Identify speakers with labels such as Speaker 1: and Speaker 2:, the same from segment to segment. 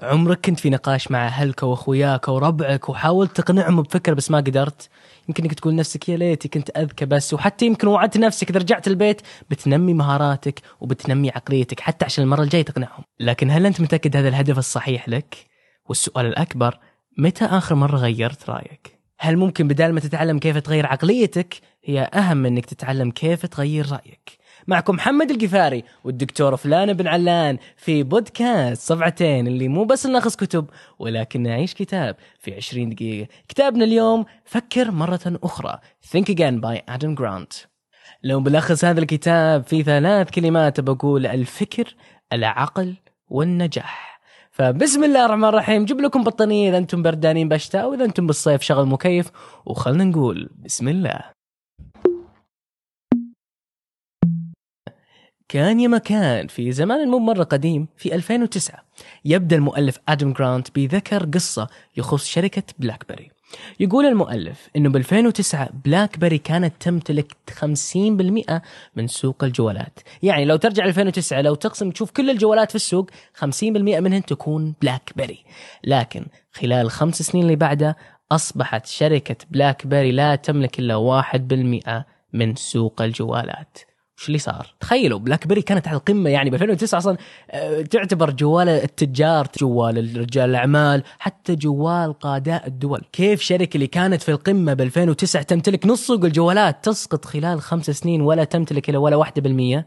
Speaker 1: عمرك كنت في نقاش مع أهلك وأخوياك وربعك وحاولت تقنعهم بفكره بس ما قدرت. يمكن انك تقول نفسك يا ليتي كنت أذكى بس. وحتى يمكن وعدت نفسك إذا رجعت البيت بتنمي مهاراتك وبتنمي عقليتك حتى عشان المرة الجاية تقنعهم. لكن هل أنت متأكد هذا الهدف الصحيح لك؟ والسؤال الأكبر متى آخر مرة غيرت رأيك؟ هل ممكن بدال ما تتعلم كيف تغير عقليتك هي أهم من إنك تتعلم كيف تغير رأيك؟ معكم محمد القفاري والدكتور فلان بن علان في بودكاست صفعتين اللي مو بس ناخذ كتب ولكن نعيش كتاب في 20 دقيقة. كتابنا اليوم فكر مرة أخرى. Think Again by Adam Grant. لو بلخص هذا الكتاب في ثلاث كلمات بقول الفكر العقل والنجاح. فبسم الله الرحمن الرحيم جيب لكم بطانية إذا أنتم بردانين بشتاء وإذا أنتم بالصيف شغل مكيف وخلنا نقول بسم الله. كان يا مكان في زمان مو مرة قديم في 2009 يبدأ المؤلف آدم جرانت بذكر قصة يخص شركة بلاك بيري يقول المؤلف إنه ب 2009 بلاك بيري كانت تمتلك 50% من سوق الجوالات، يعني لو ترجع 2009 لو تقسم تشوف كل الجوالات في السوق 50% منهن تكون بلاك بيري، لكن خلال الخمس سنين اللي بعدها أصبحت شركة بلاك بيري لا تملك إلا 1% من سوق الجوالات. وش اللي صار؟ تخيلوا بلاك بيري كانت على القمة يعني ب 2009 أصلا آه، تعتبر جوال التجار جوال رجال الأعمال حتى جوال قادة الدول. كيف شركة اللي كانت في القمة ب 2009 تمتلك نص سوق الجوالات؟ تسقط خلال خمس سنين ولا تمتلك إلا ولا واحد بالمية.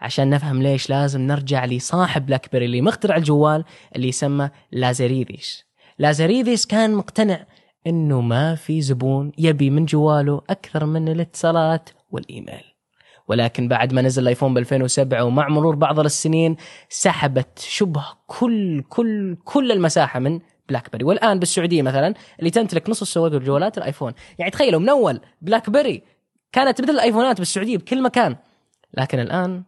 Speaker 1: عشان نفهم ليش لازم نرجع لصاحب بلاك بيري اللي مخترع الجوال اللي يسمى لازاريديس لازاريديس كان مقتنع إنه ما في زبون يبي من جواله أكثر من الاتصالات والإيميل. ولكن بعد ما نزل الآيفون ب 2007 ومع مرور بعض السنين سحبت شبه كل كل كل المساحة من بلاك بيري والآن بالسعودية مثلا اللي تمتلك نص السوق الجوالات الآيفون. يعني تخيلوا من أول بلاك بيري كانت مثل الآيفونات بالسعودية بكل مكان. لكن الآن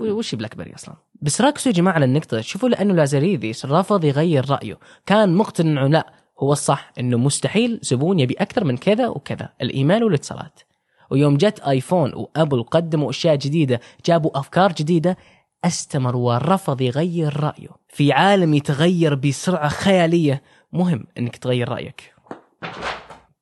Speaker 1: وش بلاك بيري أصلا؟ بس ركزوا يا جماعة على النقطة. شوفوا لأنه لازاريديس رفض يغير رأيه. كان مقتنع لا هو الصح إنه مستحيل زبون يبي أكثر من كذا وكذا. الايميل والإتصالات. ويوم جت آيفون وأبل قدموا أشياء جديدة جابوا أفكار جديدة أستمر ورفض يغير رأيه. في عالم يتغير بسرعة خيالية مهم إنك تغير رأيك.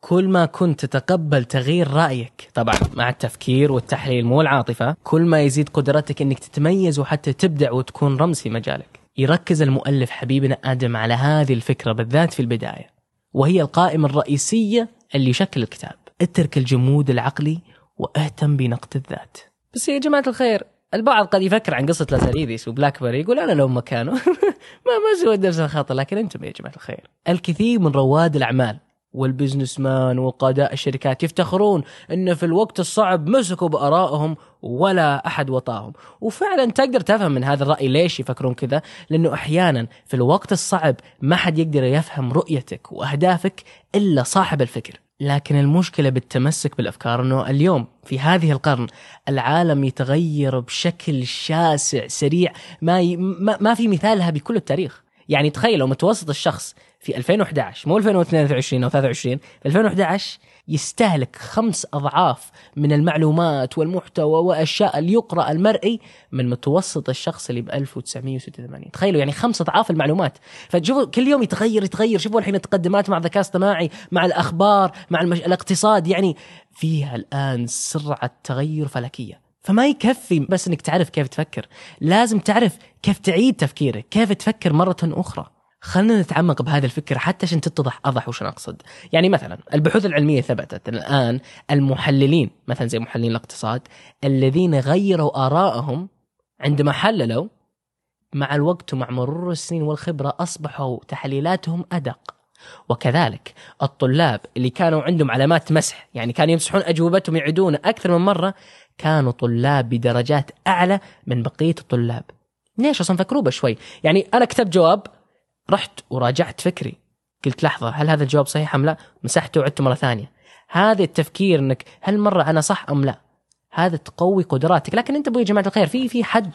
Speaker 1: كل ما كنت تتقبل تغيير رأيك. طبعا مع التفكير والتحليل مو العاطفة كل ما يزيد قدرتك إنك تتميز وحتى تبدع وتكون رمز في مجالك. يركز المؤلف حبيبنا آدم على هذه الفكرة بالذات في البداية وهي القائمة الرئيسية اللي يشكل الكتاب. أترك الجمود العقلي وأهتم بنقد الذات. بس يا جماعة الخير البعض قد يفكر عن قصة لازاريديس و BlackBerry يقول أنا لو مكانه ما ما سويت نفس الخطأ لكن أنتم يا جماعة الخير. الكثير من رواد الأعمال وال business man وقادة الشركات يفتخرون إن في الوقت الصعب مسكوا بارائهم ولا أحد وطاهم. وفعلا تقدر تفهم من هذا الرأي ليش يفكرون كذا؟ لأنه أحيانا في الوقت الصعب ما حد يقدر يفهم رؤيتك وأهدافك إلا صاحب الفكر. لكن المشكلة بالتمسك بالأفكار أنه اليوم في هذه القرن العالم يتغير بشكل شاسع سريع ما, ي... ما, ما في مثالها بكل التاريخ. يعني تخيلوا متوسط الشخص في 2011 مو 2022 أو 23 في 2011 يستهلك خمس أضعاف من المعلومات والمحتوى وأشياء اللي يقرأ المرئي من متوسط الشخص اللي ب 1986 تخيلوا يعني خمس أضعاف المعلومات. فتشوفوا كل يوم يتغير يتغير. شوفوا الحين التقدمات مع الذكاء الاصطناعي مع الأخبار مع المش... الاقتصاد. يعني فيها الآن سرعة تغير فلكية. فما يكفي بس إنك تعرف كيف تفكر. لازم تعرف كيف تعيد تفكيرك كيف تفكر مرة أخرى. خلينا نتعمق بهذه الفكرة حتى عشان تتضح أضح وش نقصد يعني مثلا البحوث العلمية ثبتت الآن المحللين مثلا زي محللين الاقتصاد الذين غيروا آرائهم عندما حللوا مع الوقت ومع مرور السنين والخبرة أصبحوا تحليلاتهم أدق. وكذلك الطلاب اللي كانوا عندهم علامات مسح يعني كانوا يمسحون أجوبتهم يعيدون أكثر من مرة كانوا طلاب بدرجات أعلى من بقية الطلاب. ليش؟ أصلا فكروا بشوي. يعني أنا كتبت جواب رحت وراجعت فكري. قلت لحظة هل هذا الجواب صحيح أم لا؟ مسحته وعدته مرة ثانية. هذا التفكير أنك هل مرة أنا صح أم لا؟ هذا تقوي قدراتك. لكن أنت يا جماعة الخير في في حد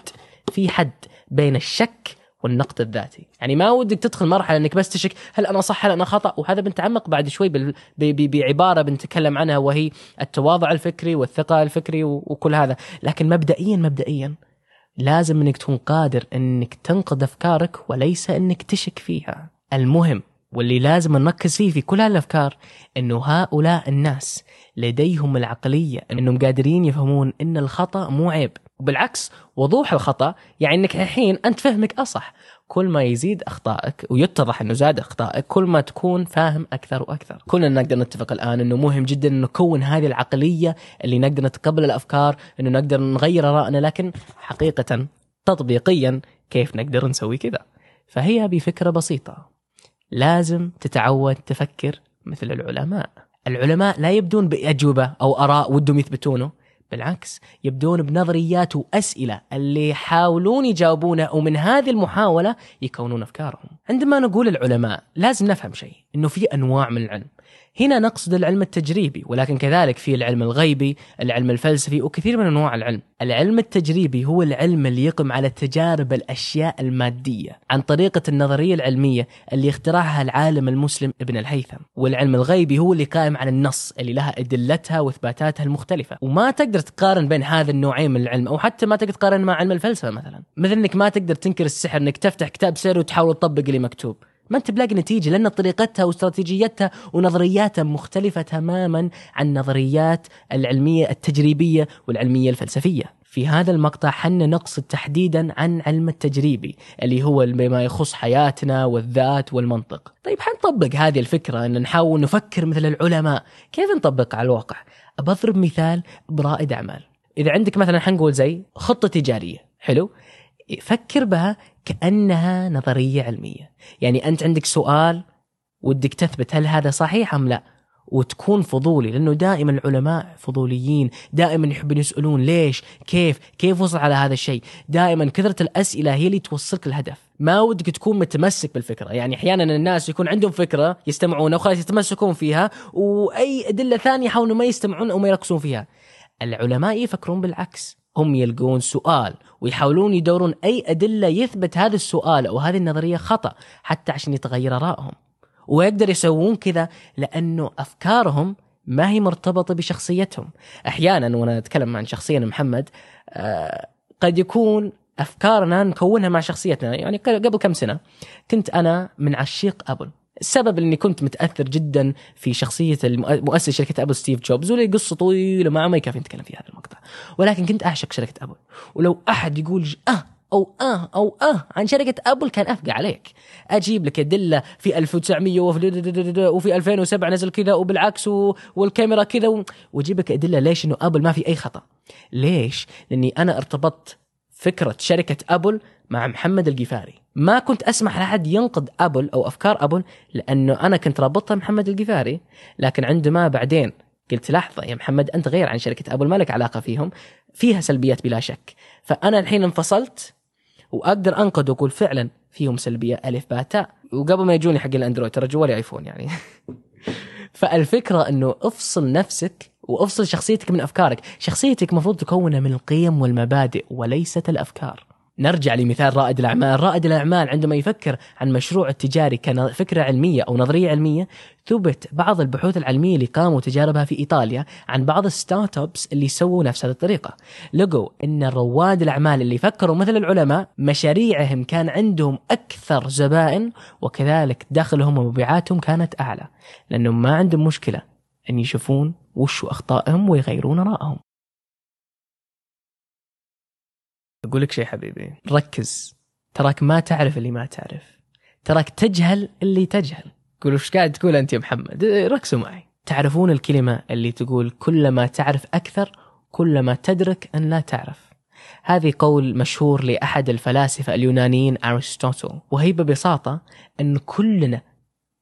Speaker 1: في حد بين الشك والنقد الذاتي. يعني ما ودك تدخل مرحلة إنك بس تشك هل أنا صح هل أنا خطأ؟ وهذا بنتعمق بعد شوي. بعبارة بنتكلم عنها وهي التواضع الفكري والثقة الفكري. وكل هذا. لكن مبدئيا مبدئيا لازم إنك تكون قادر إنك تنقد أفكارك وليس إنك تشك فيها. المهم واللي لازم نركز فيه في كل هالأفكار إنه هؤلاء الناس لديهم العقلية إنهم قادرين يفهمون إن الخطأ مو عيب. وبالعكس وضوح الخطأ يعني إنك الحين أنت فهمك أصح. كل ما يزيد أخطائك ويتضح إنه زاد أخطائك كل ما تكون فاهم أكثر وأكثر. كلنا نقدر نتفق الآن إنه مهم جدا إنه نكون هذه العقلية اللي نقدر نتقبل الأفكار إنه نقدر نغير آرائنا لكن حقيقة تطبيقيا كيف نقدر نسوي كذا؟ فهي بفكرة بسيطة. لازم تتعود تفكر مثل العلماء. العلماء لا يبدون بأجوبة أو آراء ودهم يثبتونه. بالعكس يبدون بنظريات وأسئلة اللي يحاولون يجاوبونه ومن هذه المحاولة يكونون أفكارهم. عندما نقول العلماء لازم نفهم شيء إنه في أنواع من العلم. هنا نقصد العلم التجريبي ولكن كذلك في العلم الغيبي العلم الفلسفي وكثير من أنواع العلم. العلم التجريبي هو العلم اللي يقم على تجارب الأشياء المادية عن طريقة النظرية العلمية اللي اخترعها العالم المسلم ابن الهيثم. والعلم الغيبي هو اللي قائم على النص اللي لها أدلتها وإثباتاتها المختلفة. وما تقدر تقارن بين هذا النوعين من العلم أو حتى ما تقدر تقارن مع علم الفلسفة مثلا. مثل أنك ما تقدر تنكر السحر أنك تفتح كتاب سير وتحاول تطبق اللي مكتوب. ما أنت بلاقي نتيجة لأن طريقتها واستراتيجيتها ونظرياتها مختلفة تماما عن نظريات العلمية التجريبية والعلمية الفلسفية. في هذا المقطع حنا نقصد تحديدا عن علم التجريبي اللي هو بما يخص حياتنا والذات والمنطق. طيب حنطبق هذه الفكرة إن نحاول نفكر مثل العلماء، كيف نطبق على الواقع؟ بضرب مثال برائد أعمال. إذا عندك مثلا حنقول زي خطة تجارية، حلو؟ فكر بها كأنها نظرية علمية. يعني أنت عندك سؤال ودك تثبت هل هذا صحيح أم لا وتكون فضولي لأنه دائما العلماء فضوليين دائما يحبون يسألون ليش كيف كيف وصل على هذا الشيء. دائما كثرة الأسئلة هي اللي توصلك الهدف. ما ودك تكون متمسك بالفكرة. يعني أحيانا الناس يكون عندهم فكرة يستمعونها وخلاص يتمسكون فيها وأي أدلة ثانية يحاولوا ما يستمعون أو ما يركزون فيها. العلماء يفكرون بالعكس. هم يلقون سؤال ويحاولون يدورون أي أدلة يثبت هذا السؤال أو هذه النظرية خطأ حتى عشان يتغير آرائهم. ويقدر يسوون كذا لأنه أفكارهم ما هي مرتبطة بشخصيتهم. أحيانا وأنا أتكلم عن شخصيا محمد آه قد يكون أفكارنا نكونها مع شخصيتنا. يعني قبل كم سنة كنت أنا من عشاق أبل. السبب إني كنت متأثر جدا في شخصية مؤسس شركة أبل ستيف جوبز ولي قصة طويلة ما ما يكفي نتكلم في هذا المقطع. ولكن كنت أعشق شركة أبل. ولو أحد يقول آه أو آه أو آه عن شركة أبل كان أفقع عليك. أجيب لك ادله في 1900 وفي 2007 نزل كذا وبالعكس والكاميرا كذا وأجيب لك أدلة ليش إنه أبل ما في أي خطأ. ليش؟ لأني أنا ارتبطت فكرة شركة أبل مع محمد القفاري. ما كنت أسمح لأحد ينقد أبل أو أفكار أبل لأنه أنا كنت رابطها محمد القفاري لكن عندما بعدين قلت لحظة يا محمد أنت غير عن شركة أبل ما لك علاقة فيهم فيها سلبيات بلا شك. فأنا الحين انفصلت وأقدر أنقد وأقول فعلا فيهم سلبية ألف باء تاء وقبل ما يجوني حق الأندرويد ترى جوالي آيفون يعني. فالفكرة إنه افصل نفسك وافصل شخصيتك من أفكارك. شخصيتك المفروض تكونها من القيم والمبادئ وليست الأفكار. نرجع لمثال رائد الأعمال، رائد الأعمال عندما يفكر عن مشروع التجاري كفكره علمية أو نظرية علمية، ثبت بعض البحوث العلمية اللي قاموا تجاربها في إيطاليا عن بعض الستارت ابس اللي سووا نفس هذه الطريقة، لقوا إن رواد الأعمال اللي فكروا مثل العلماء مشاريعهم كان عندهم أكثر زبائن وكذلك دخلهم ومبيعاتهم كانت أعلى، لأنهم ما عندهم مشكلة إن يشوفون وش أخطائهم ويغيرون ارائهم. أقول لك شيء حبيبي. ركز. تراك ما تعرف اللي ما تعرف. تراك تجهل اللي تجهل. قول وش قاعد تقول أنت يا محمد؟ ركزوا معي. تعرفون الكلمة اللي تقول كلما تعرف أكثر كلما تدرك أن لا تعرف. هذه قول مشهور لأحد الفلاسفة اليونانيين ارسطوطل وهي ببساطه أن كلنا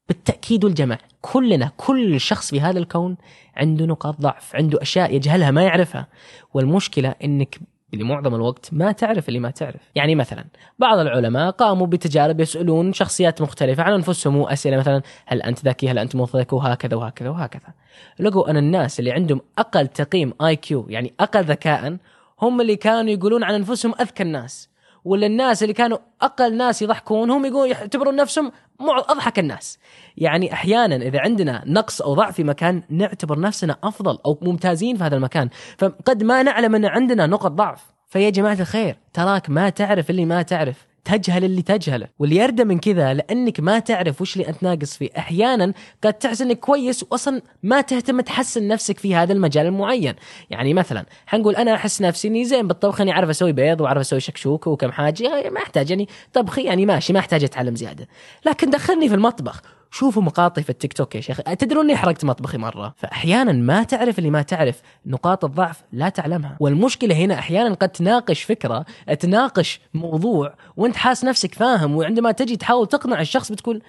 Speaker 1: بالتأكيد والجمع كلنا كل شخص في هذا الكون عنده نقاط ضعف عنده أشياء يجهلها ما يعرفها. والمشكلة إنك اللي معظم الوقت ما تعرف اللي ما تعرف. يعني مثلا بعض العلماء قاموا بتجارب يسألون شخصيات مختلفة عن أنفسهم أسئلة مثلا هل أنت ذكي هل أنت مضحك وهكذا وهكذا وهكذا. لقوا أن الناس اللي عندهم أقل تقييم آي كيو يعني أقل ذكاء هم اللي كانوا يقولون عن أنفسهم أذكى الناس. ولا الناس اللي كانوا أقل ناس يضحكون هم يقولون يعتبرون نفسهم أضحك الناس. يعني أحيانا إذا عندنا نقص أو ضعف في مكان نعتبر نفسنا أفضل أو ممتازين في هذا المكان. فقد ما نعلم أن عندنا نقط ضعف فيا جماعة الخير تراك ما تعرف اللي ما تعرف. تجهل اللي تجهله. واللي يردى من كذا لأنك ما تعرف وش اللي أنت ناقص فيه. أحيانا قد تحس إنك كويس واصلا ما تهتم تحسن نفسك في هذا المجال المعين. يعني مثلا حنقول أنا أحس نفسي إني زين بالطبخ أني أعرف أسوي بيض وأعرف أسوي شكشوكه وكم حاجة ما أحتاج يعني طبخي يعني ماشي ما أحتاج أتعلم زيادة. لكن دخلني في المطبخ شوفوا مقاطعي في التيك توك يا شيخ. تدرون إني حرقت مطبخي مرة؟ فاحيانا ما تعرف اللي ما تعرف. نقاط الضعف لا تعلمها. والمشكلة هنا أحيانا قد تناقش فكرة تناقش موضوع وأنت حاس نفسك فاهم وعندما تجي تحاول تقنع الشخص بتقول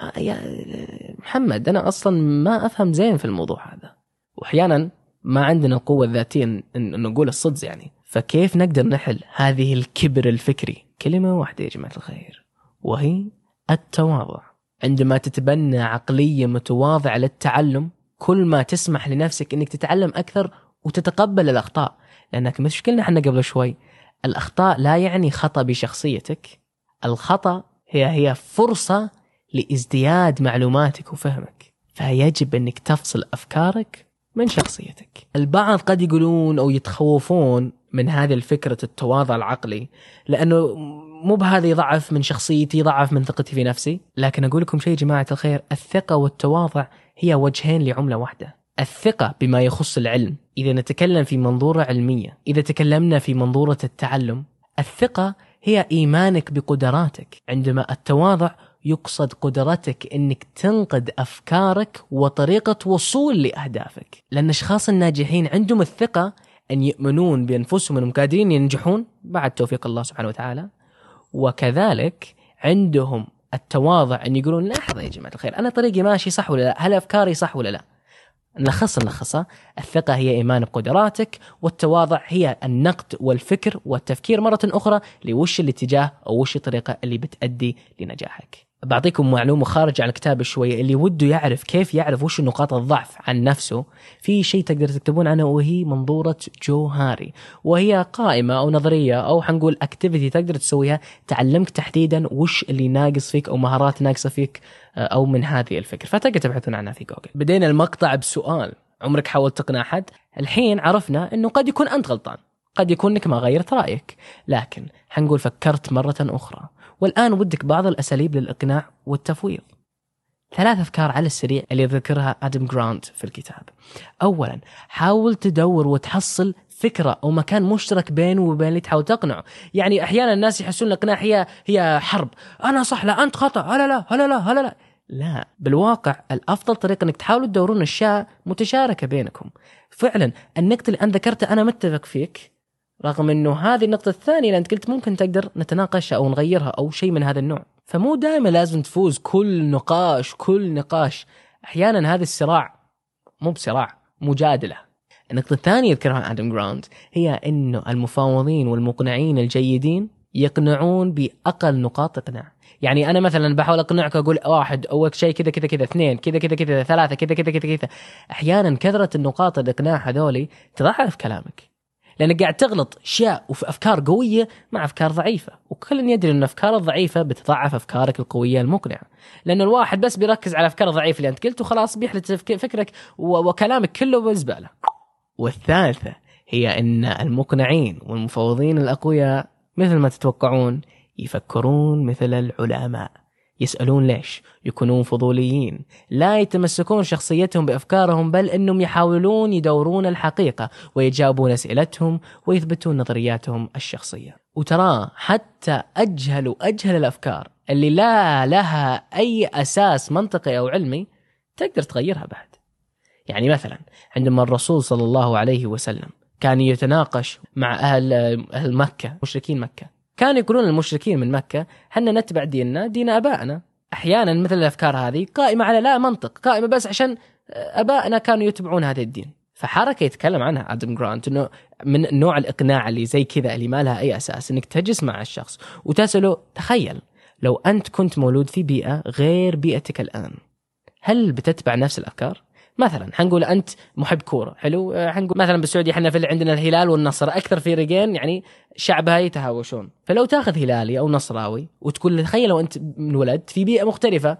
Speaker 1: آه يا محمد أنا أصلا ما أفهم زين في الموضوع هذا. واحيانا ما عندنا القوة الذاتية ان نقول الصدق يعني. فكيف نقدر نحل هذه الكبر الفكري؟ كلمة واحدة يا جماعة الخير وهي التواضع. عندما تتبنى عقلية متواضعة للتعلم كل ما تسمح لنفسك إنك تتعلم أكثر وتتقبل الأخطاء. لأنك مشكلنا إحنا قبل شوي الأخطاء لا يعني خطأ بشخصيتك الخطأ هي هي فرصة لازدياد معلوماتك وفهمك. فيجب إنك تفصل أفكارك من شخصيتك. البعض قد يقولون أو يتخوفون من هذه الفكرة التواضع العقلي لأنه مو بهذا يضعف من شخصيتي يضعف من ثقتي في نفسي. لكن أقول لكم شيء جماعة الخير الثقة والتواضع هي وجهين لعملة واحدة. الثقة بما يخص العلم. إذا نتكلم في منظورة علمية إذا تكلمنا في منظورة التعلم الثقة هي إيمانك بقدراتك. عندما التواضع يقصد قدرتك إنك تنقد أفكارك وطريقة وصول لأهدافك، لأن الاشخاص الناجحين عندهم الثقة أن يؤمنون بأنفسهم انهم قادرين ينجحون. بعد توفيق الله سبحانه وتعالى. وكذلك عندهم التواضع أن يقولون لحظه يا جماعة الخير أنا طريقي ماشي صح ولا لا؟ هل أفكاري صح ولا لا؟ نلخص نلخصها الثقة هي إيمان بقدراتك والتواضع هي النقد والفكر والتفكير مرة أخرى لوش الاتجاه أو وش الطريقة اللي بتأدي لنجاحك بعطيكم معلومة خارج عن الكتاب شوية اللي وده يعرف كيف يعرف وش نقاط الضعف عن نفسه. في شيء تقدر تكتبون عنه وهي منظورة جوهاري. وهي قائمة أو نظرية أو حنقول activity تقدر تسويها تعلمك تحديدا وش اللي ناقص فيك أو مهارات ناقصة فيك آه، أو من هذه الفكرة. فتقدر تبحثون عنها في جوجل. بدينا المقطع بسؤال. عمرك حاولت تقنع أحد؟ الحين عرفنا إنه قد يكون أنت غلطان. قد يكون إنك ما غيرت رأيك. لكن حنقول فكرت مرة أخرى. والآن ودك بعض الأساليب للإقناع والتفاوض. ثلاث أفكار على السريع اللي ذكرها آدم جرانت في الكتاب. أولا حاول تدور وتحصل فكرة أو مكان مشترك بينه وبين اللي تحاول تقنعه. يعني أحيانا الناس يحسون الإقناع هي هي حرب. أنا صح لا أنت خطأ. لا لا لا لا لا لا. لا بالواقع الأفضل طريقة إنك تحاولوا تدورون أشياء متشاركة بينكم. فعلا النقطة اللي أنا ذكرتها أنا متفق فيك. رغم إنه هذه النقطة الثانية اللي أنت قلت ممكن تقدر نتناقشها أو نغيرها أو شيء من هذا النوع، فمو دائما لازم تفوز كل نقاش كل نقاش، أحيانا هذا الصراع مو بصراع مجادلة. النقطة الثانية يذكرها آدم جراوند هي إنه المفاوضين والمقنعين الجيدين يقنعون بأقل نقاط إقناع. يعني أنا مثلا بحاول أقنعك أقول واحد اول شيء كذا كذا كذا اثنين كذا كذا كذا ثلاثة كذا كذا كذا كذا أحيانا كثرة النقاط الإقناع هذولي تضعف كلامك لانك قاعد تغلط اشياء وفي أفكار قوية مع أفكار ضعيفة. وكل يدري إن الافكار الضعيفة بتضعف أفكارك القوية المقنعة. لأن الواحد بس بيركز على الافكار الضعيفه اللي أنت قلت وخلاص بيحلت فكرك وكلامك كله بالزبالة. والثالثة هي إن المقنعين والمفوضين الأقوياء مثل ما تتوقعون يفكرون مثل العلماء. يسألون ليش؟ يكونون فضوليين. لا يتمسكون شخصيتهم بأفكارهم بل أنهم يحاولون يدورون الحقيقة ويجاوبون أسئلتهم ويثبتون نظرياتهم الشخصية. وترى حتى أجهل وأجهل الأفكار اللي لا لها أي أساس منطقي أو علمي تقدر تغيرها بعد. يعني مثلا عندما الرسول صلى الله عليه وسلم كان يتناقش مع أهل, أهل مكة مشركين مكة كانوا يقولون المشركين من مكة حنا نتبع ديننا دين أبائنا أحيانا مثل الأفكار هذه قائمة على لا منطق قائمة بس عشان أبائنا كانوا يتبعون هذا الدين فحركة يتكلم عنها آدم جرانت إنه من نوع الإقناع اللي زي كذا اللي ما لها أي أساس إنك تجلس مع الشخص وتسأله تخيل لو أنت كنت مولود في بيئة غير بيئتك الآن هل بتتبع نفس الأفكار؟ مثلا حنقول أنت محب كورة. حلو؟ آه، حنقول مثلا بالسعودية إحنا في عندنا الهلال والنصر. أكثر فريقين يعني شعبها يتهاوشون. فلو تاخذ هلالي أو نصراوي وتقول تخيل لو أنت انولدت في بيئة مختلفة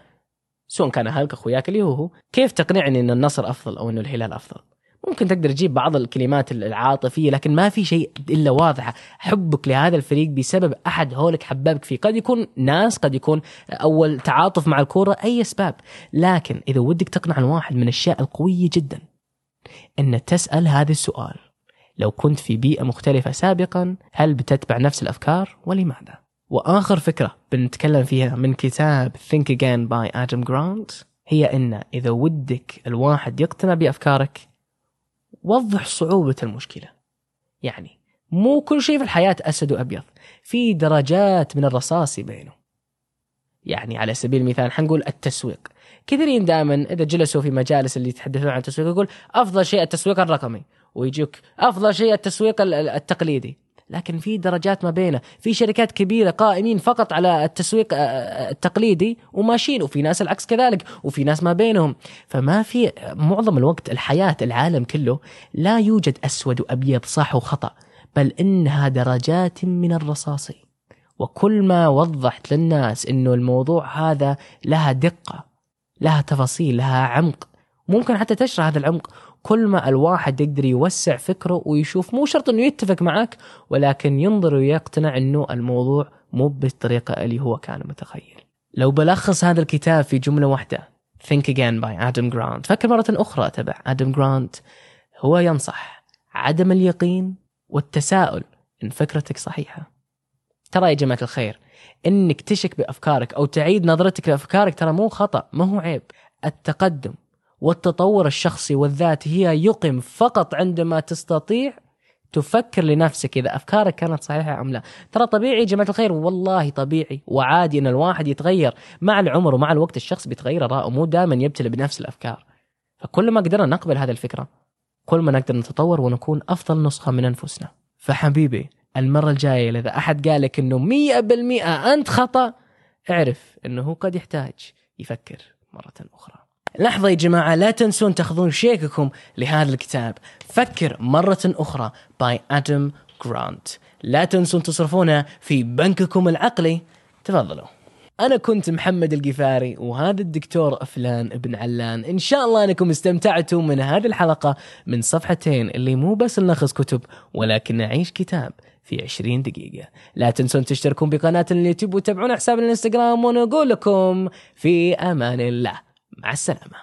Speaker 1: سواء كان أهلك أخوياك اللي هو كيف تقنعني إن النصر أفضل أو انه الهلال أفضل؟ ممكن تقدر تجيب بعض الكلمات العاطفية لكن ما في شيء إلا واضحة. حبك لهذا الفريق بسبب أحد هولك حبابك فيه. قد يكون ناس قد يكون أول تعاطف مع الكورة أي أسباب. لكن إذا ودك تقنع الواحد من الأشياء القوية جدا إن تسأل هذا السؤال. لو كنت في بيئة مختلفة سابقا هل بتتبع نفس الأفكار؟ ولماذا؟ وآخر فكرة بنتكلم فيها من كتاب Think Again by Adam Grant هي إن إذا ودك الواحد يقتنع بأفكارك وضح صعوبة المشكلة. يعني مو كل شيء في الحياة أسد وأبيض في درجات من الرصاص بينه يعني على سبيل المثال حنقول التسويق. كثيرين دائما إذا جلسوا في مجالس اللي يتحدثون عن التسويق يقول أفضل شيء التسويق الرقمي ويجيك أفضل شيء التسويق التقليدي. لكن في درجات ما بينه. في شركات كبيرة قائمين فقط على التسويق آه، آه، التقليدي وماشيين وفي ناس العكس كذلك وفي ناس ما بينهم. فما في معظم الوقت الحياة العالم كله لا يوجد أسود وأبيض صح وخطأ بل إنها درجات من الرصاص. وكل ما وضحت للناس إنه الموضوع هذا لها دقة لها تفاصيل لها عمق. ممكن حتى تشرح هذا العمق. كل ما الواحد يقدر يوسع فكره ويشوف مو شرط إنه يتفق معك ولكن ينظر ويقتنع إنه الموضوع مو بالطريقة اللي هو كان متخيل. لو بلخص هذا الكتاب في جملة واحدة Think Again by Adam Grant. فكر مرة أخرى تبع Adam Grant. هو ينصح عدم اليقين والتساؤل إن فكرتك صحيحة. ترى يا جماعة الخير إنك تشك بأفكارك أو تعيد نظرتك لأفكارك ترى مو خطأ ما هو عيب. التقدم والتطور الشخصي والذاتي هي يقم فقط عندما تستطيع تفكر لنفسك إذا أفكارك كانت صحيحة أم لا. ترى طبيعي يا جماعة الخير؟ والله طبيعي. وعادي إن الواحد يتغير. مع العمر ومع الوقت الشخص بيتغير أراءه. مو دائما يبتلى بنفس الأفكار. فكل ما قدرنا نقبل هذه الفكرة كل ما نقدر نتطور ونكون أفضل نسخة من أنفسنا. فحبيبي المرة الجاية إذا أحد قال لك إنه 100% أنت خطأ اعرف إنه قد يحتاج يفكر مرة أخرى. لحظة يا جماعة لا تنسون تاخذون شيككم لهذا الكتاب. فكر مرة أخرى باي أدم جرانت لا تنسون تصرفونها في بنككم العقلي. تفضلوا. أنا كنت محمد القفاري وهذا الدكتور أفلان ابن علان. إن شاء الله أنكم استمتعتوا من هذه الحلقة من صفحتين اللي مو بس نلخص كتب ولكن نعيش كتاب في 20 دقيقة. لا تنسون تشتركون بقناة اليوتيوب وتابعون حساب الإنستغرام ونقول لكم في أمان الله. مع السلامة.